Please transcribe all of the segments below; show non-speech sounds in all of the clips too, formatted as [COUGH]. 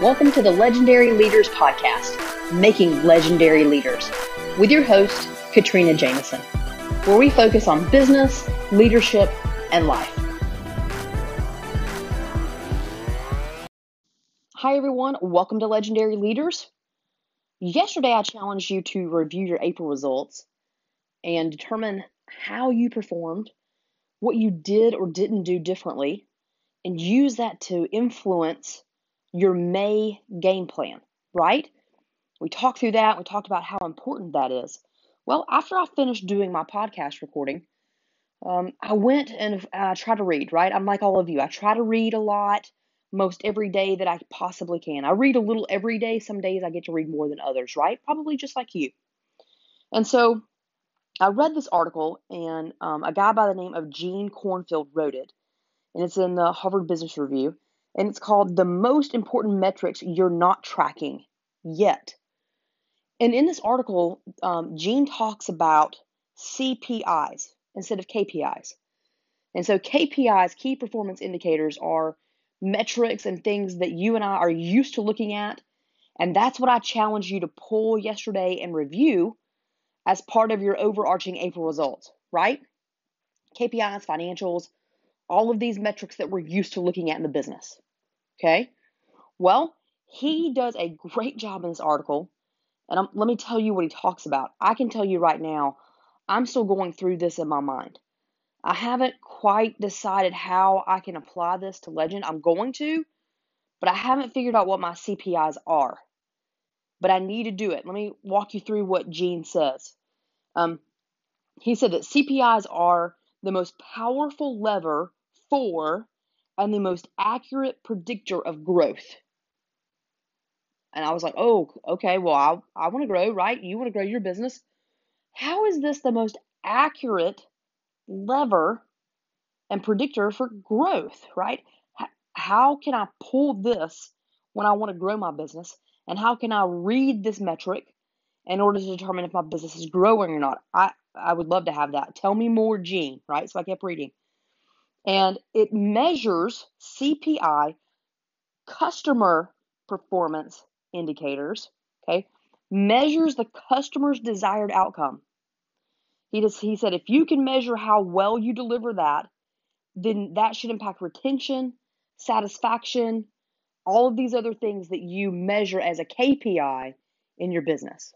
Welcome to the Legendary Leaders Podcast, Making Legendary Leaders, with your host, Katrina Jameson, where we focus on business, leadership, and life. Hi, everyone. Welcome to Legendary Leaders. Yesterday, I challenged you to review your April results and determine how you performed, what you did or didn't do differently, and use that to influence your May game plan, right? We talked through that. We talked about how important that is. Well, after I finished doing my podcast recording, um, I went and I tried to read, right? I'm like all of you. I try to read a lot most every day that I possibly can. I read a little every day. Some days I get to read more than others, right? Probably just like you. And so I read this article, and um, a guy by the name of Gene Cornfield wrote it, and it's in the Harvard Business Review and it's called The Most Important Metrics You're Not Tracking Yet. And in this article, um, Gene talks about CPIs instead of KPIs. And so, KPIs, key performance indicators, are metrics and things that you and I are used to looking at. And that's what I challenged you to pull yesterday and review as part of your overarching April results, right? KPIs, financials, all of these metrics that we're used to looking at in the business. Okay. Well, he does a great job in this article. And I'm, let me tell you what he talks about. I can tell you right now, I'm still going through this in my mind. I haven't quite decided how I can apply this to legend. I'm going to, but I haven't figured out what my CPIs are. But I need to do it. Let me walk you through what Gene says. Um, he said that CPIs are the most powerful lever for and the most accurate predictor of growth. And I was like, oh, okay, well, I, I want to grow, right? You want to grow your business. How is this the most accurate lever and predictor for growth, right? How can I pull this when I want to grow my business? And how can I read this metric in order to determine if my business is growing or not? I, I would love to have that. Tell me more, Gene, right? So I kept reading and it measures CPI, customer performance indicators, okay? Measures the customer's desired outcome. He just he said if you can measure how well you deliver that, then that should impact retention, satisfaction, all of these other things that you measure as a KPI in your business.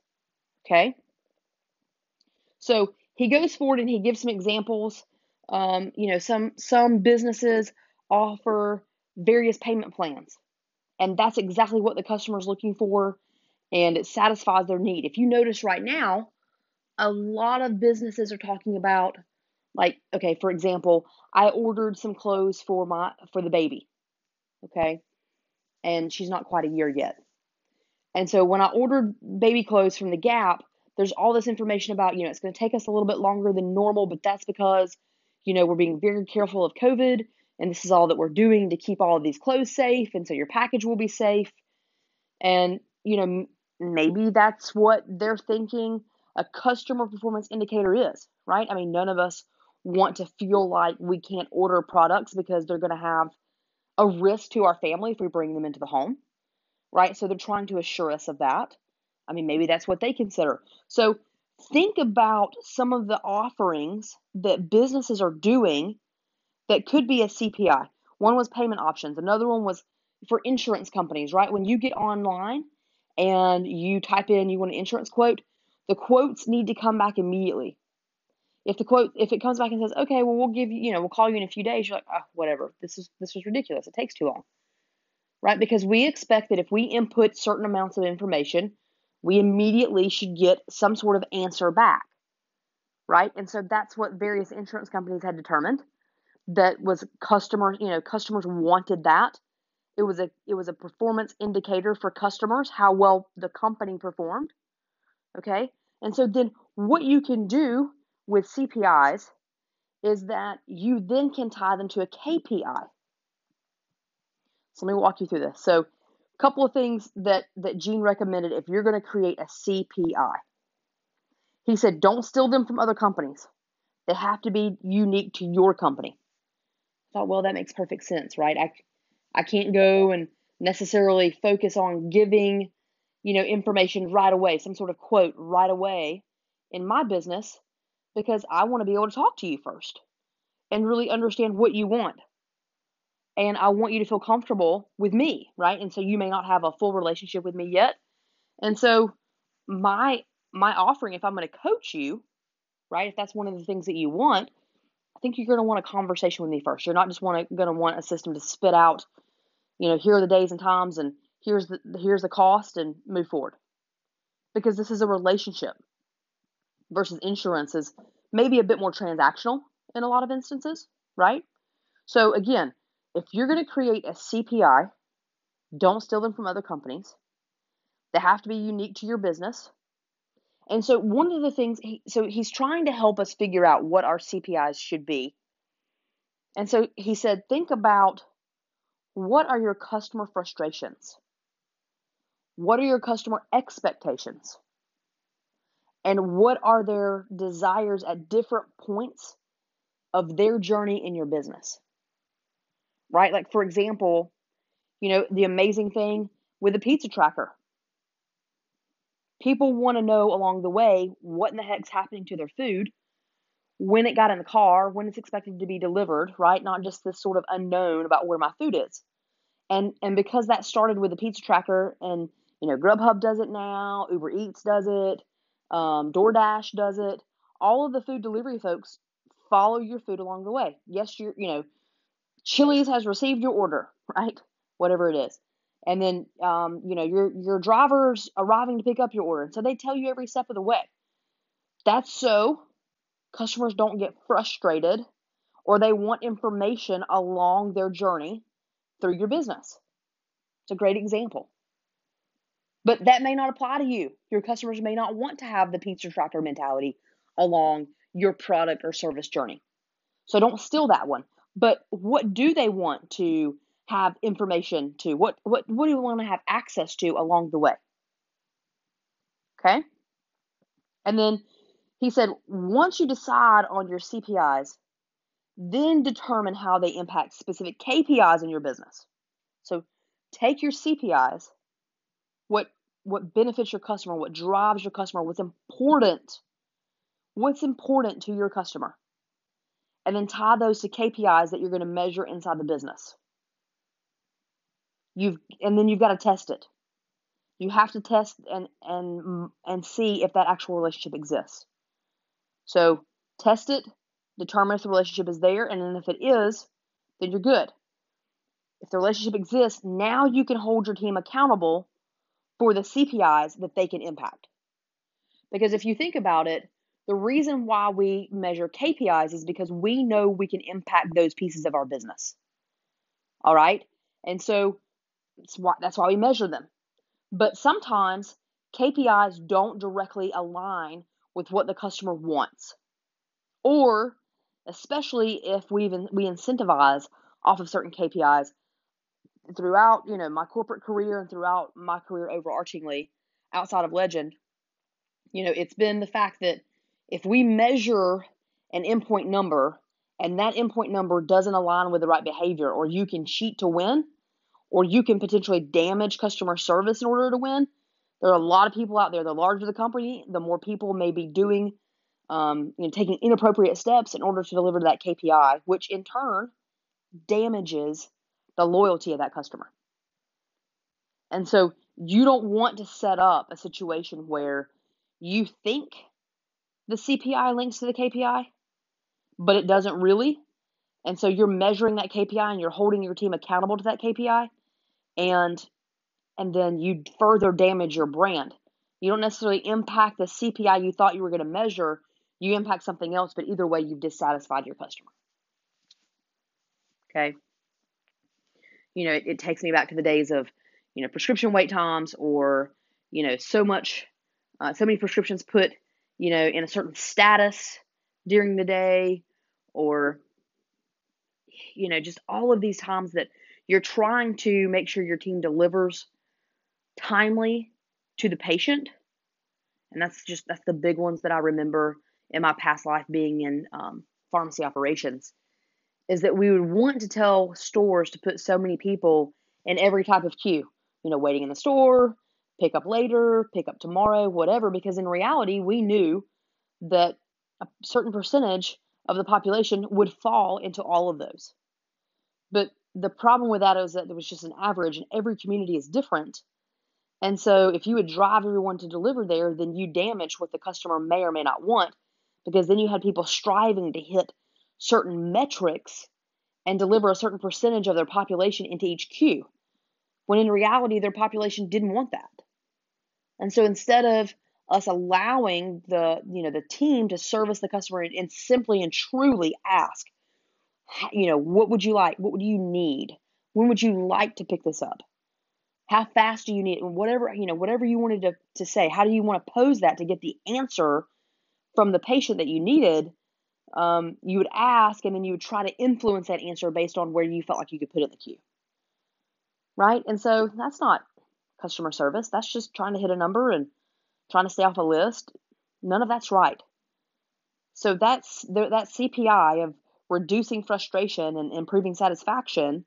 Okay? So he goes forward and he gives some examples um, you know, some some businesses offer various payment plans, and that's exactly what the customer is looking for, and it satisfies their need. If you notice right now, a lot of businesses are talking about like okay for example i ordered some clothes for my for the baby okay? And she's not quite a year yet. And so when i ordered baby clothes from the gap there's all this information about you know it's going to take us a little bit longer than normal but that's because you know, we're being very careful of COVID, and this is all that we're doing to keep all of these clothes safe, and so your package will be safe. And, you know, maybe that's what they're thinking a customer performance indicator is, right? I mean, none of us want to feel like we can't order products because they're going to have a risk to our family if we bring them into the home, right? So they're trying to assure us of that. I mean, maybe that's what they consider. So think about some of the offerings that businesses are doing that could be a CPI. One was payment options, another one was for insurance companies, right? When you get online and you type in you want an insurance quote, the quotes need to come back immediately. If the quote if it comes back and says, "Okay, well we'll give you, you know, we'll call you in a few days," you're like, "Oh, whatever. This is this was ridiculous. It takes too long." Right? Because we expect that if we input certain amounts of information, we immediately should get some sort of answer back, right? And so that's what various insurance companies had determined that was customers, you know, customers wanted that. It was a it was a performance indicator for customers how well the company performed. Okay? And so then what you can do with CPIs is that you then can tie them to a KPI. So let me walk you through this. So couple of things that that Gene recommended if you're going to create a CPI. He said don't steal them from other companies. They have to be unique to your company. I thought, well, that makes perfect sense, right? I I can't go and necessarily focus on giving, you know, information right away, some sort of quote right away in my business because I want to be able to talk to you first and really understand what you want. And I want you to feel comfortable with me, right? And so you may not have a full relationship with me yet. And so my my offering if I'm going to coach you, right? If that's one of the things that you want, I think you're going to want a conversation with me first. You're not just want to, going to want a system to spit out, you know, here are the days and times and here's the here's the cost and move forward. Because this is a relationship versus insurance is maybe a bit more transactional in a lot of instances, right? So again, if you're going to create a CPI, don't steal them from other companies. They have to be unique to your business. And so one of the things he, so he's trying to help us figure out what our CPIs should be. And so he said think about what are your customer frustrations? What are your customer expectations? And what are their desires at different points of their journey in your business? Right? Like, for example, you know, the amazing thing with the pizza tracker. People want to know along the way what in the heck's happening to their food, when it got in the car, when it's expected to be delivered, right? Not just this sort of unknown about where my food is. And and because that started with the pizza tracker and you know, Grubhub does it now, Uber Eats does it, um, DoorDash does it. All of the food delivery folks follow your food along the way. Yes, you're, you know, Chili's has received your order, [LAUGHS] right? Whatever it is. And then, um, you know, your your driver's arriving to pick up your order. So they tell you every step of the way. That's so customers don't get frustrated or they want information along their journey through your business. It's a great example. But that may not apply to you. Your customers may not want to have the pizza tracker mentality along your product or service journey. So don't steal that one. But what do they want to have information to? What what what do you want to have access to along the way? Okay? And then he said once you decide on your CPIs, then determine how they impact specific KPIs in your business. So take your CPIs what what benefits your customer, what drives your customer, what's important, what's important to your customer. And then tie those to KPIs that you're going to measure inside the business. You've and then you've got to test it. You have to test and and and see if that actual relationship exists. So test it, determine if the relationship is there, and then if it is, then you're good. If the relationship exists, now you can hold your team accountable for the CPIs that they can impact. Because if you think about it, the reason why we measure KPIs is because we know we can impact those pieces of our business. All right? And so why, that's why we measure them. But sometimes KPIs don't directly align with what the customer wants. Or especially if we we incentivize off of certain KPIs, throughout you know my corporate career and throughout my career overarchingly outside of legend you know it's been the fact that if we measure an endpoint number and that endpoint number doesn't align with the right behavior or you can cheat to win or you can potentially damage customer service in order to win there are a lot of people out there the larger the company the more people may be doing um, you know taking inappropriate steps in order to deliver that kpi which in turn damages the loyalty of that customer. And so you don't want to set up a situation where you think the CPI links to the KPI, but it doesn't really. And so you're measuring that KPI and you're holding your team accountable to that KPI and and then you further damage your brand. You don't necessarily impact the CPI you thought you were going to measure, you impact something else, but either way you've dissatisfied your customer. Okay? you know, it, it takes me back to the days of, you know, prescription wait times or, you know, so much, uh, so many prescriptions put, you know, in a certain status during the day or, you know, just all of these times that you're trying to make sure your team delivers timely to the patient. And that's just, that's the big ones that I remember in my past life being in um, pharmacy operations is that we would want to tell stores to put so many people in every type of queue. You know, waiting in the store, pick up later, pick up tomorrow, whatever, because in reality, we knew that a certain percentage of the population would fall into all of those. But the problem with that is that there was just an average, and every community is different. And so, if you would drive everyone to deliver there, then you damage what the customer may or may not want, because then you had people striving to hit certain metrics and deliver a certain percentage of their population into each queue, when in reality, their population didn't want that. And so, instead of us allowing the you know the team to service the customer and, and simply and truly ask you know what would you like? What would you need? When would you like to pick this up? How fast do you need it? Whatever you know whatever you wanted to, to say how do you want to pose that to get the answer from the patient that you needed? Um, you would ask and then you would try to influence that answer based on where you felt like you could put it in the queue. Right? And so that's not customer service that's just trying to hit a number and trying to stay off a list. None of that's right. So that's that CPI of reducing frustration and improving satisfaction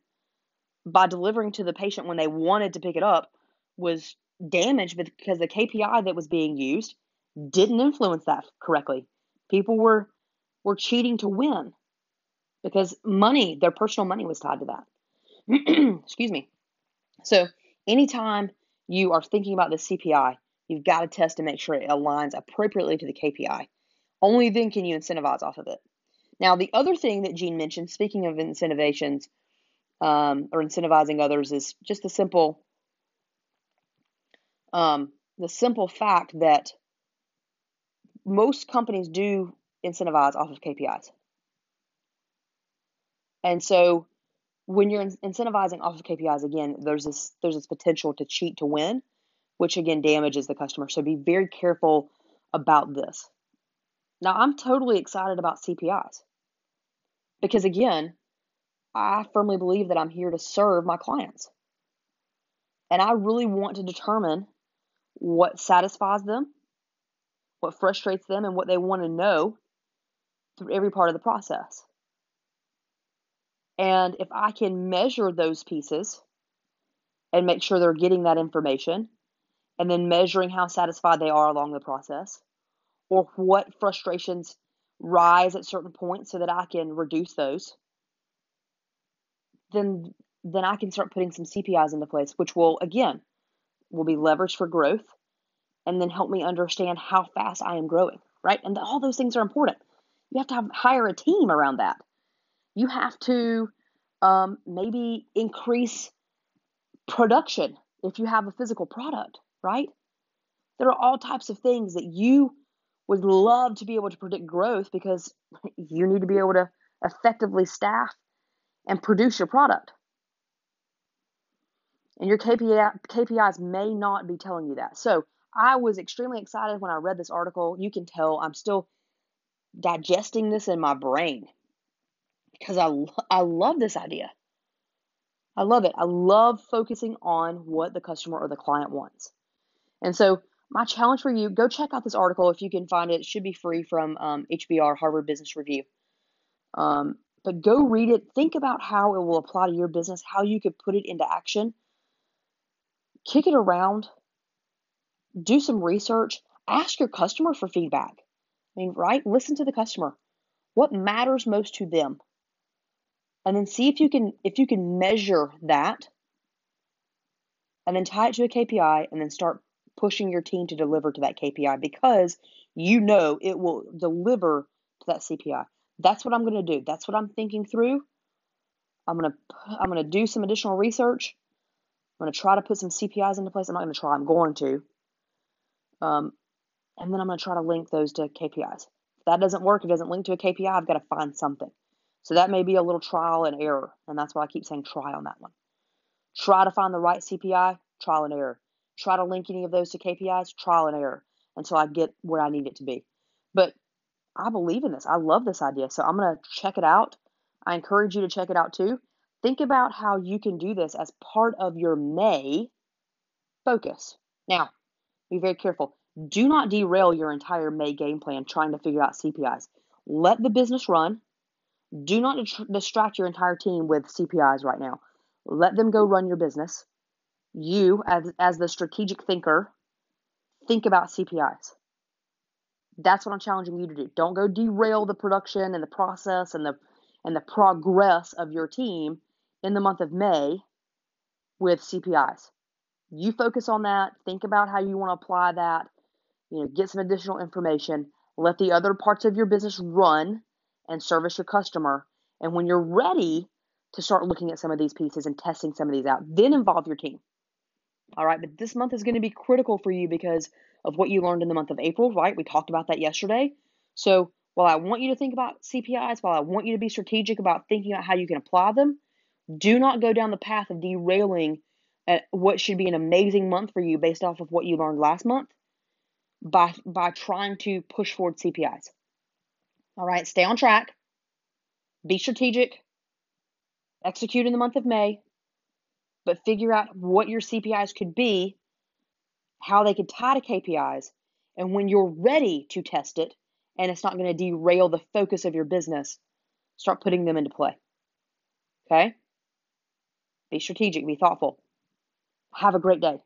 by delivering to the patient when they wanted to pick it up was damaged because the KPI that was being used didn't influence that correctly. People were were cheating to win because money, their personal money was tied to that. [CLEARS THROAT] Excuse me. So anytime you are thinking about the CPI, You've got to test to make sure it aligns appropriately to the KPI. Only then can you incentivize off of it. Now, the other thing that Gene mentioned, speaking of incentivations um, or incentivizing others, is just the simple, um, the simple fact that most companies do incentivize off of KPIs. And so, when you're incentivizing off of KPIs, again, there's this there's this potential to cheat to win which again damages the customer. So be very careful about this. Now, I'm totally excited about CPIs because, again, I firmly believe that I'm here to serve my clients. And I really want to determine what satisfies them, what frustrates them, and what they want to know through every part of the process. And if I can measure those pieces and make sure they're getting that information, and then measuring how satisfied they are along the process or what frustrations rise at certain points so that I can reduce those then then I can start putting some CPIs into place which will again will be leveraged for growth and then help me understand how fast I am growing right? And all those things are important. You have to have, hire a team around that you have to um, maybe increase production if you have a physical product right? There are all types of things that you would love to be able to predict growth because [LAUGHS] you need to be able to effectively staff and produce your product. And your KPI, KPIs may not be telling you that. So I was extremely excited when I read this article. You can tell I'm still digesting this in my brain because I, I love this idea. I love it. I love focusing on what the customer or the client wants. And so, my challenge for you go check out this article if you can find it. It should be free from um, HBR, Harvard Business Review. Um, but go read it. Think about how it will apply to your business, how you could put it into action. Kick it around. Do some research. Ask your customer for feedback. I mean, right? Listen to the customer. What matters most to them? And then see if you can if you can measure that and then tie it to a KPI and then start pushing your team to deliver to that KPI because you know it will deliver to that CPI. That's what I'm going to do. That's what I'm thinking through. I'm going to I'm going to do some additional research. I'm going to try to put some CPIs into place. I'm not going to try. I'm going to. Um, and then I'm going to try to link those to KPIs. If that doesn't work, if it doesn't link to a KPI, I've got to find something. So that may be a little trial and error, and that's why I keep saying try on that one. Try to find the right CPI, trial and error try to link any of those to KPIs, trial and error until I get where I need it to be. But I believe in this. I love this idea. So I'm going to check it out. I encourage you to check it out too. Think about how you can do this as part of your May focus. Now, be very careful. Do not derail your entire May game plan trying to figure out CPIs. Let the business run. Do not distract your entire team with CPIs right now. Let them go run your business. You, as, as the strategic thinker, think about CPIs. That's what I'm challenging you to do. Don't go derail the production and the process and the and the progress of your team in the month of May with CPIs. You focus on that, think about how you want to apply that, you know, get some additional information, let the other parts of your business run and service your customer. And when you're ready to start looking at some of these pieces and testing some of these out, then involve your team. All right, but this month is going to be critical for you because of what you learned in the month of April, right? We talked about that yesterday. So, while I want you to think about CPIs, while I want you to be strategic about thinking about how you can apply them, do not go down the path of derailing at what should be an amazing month for you based off of what you learned last month by by trying to push forward CPIs. All right, stay on track. Be strategic. Execute in the month of May, but figure out what your CPIs could be, how they could tie to KPIs, and when you're ready to test it and it's not going to derail the focus of your business, start putting them into play. Okay? Be strategic, be thoughtful. Have a great day.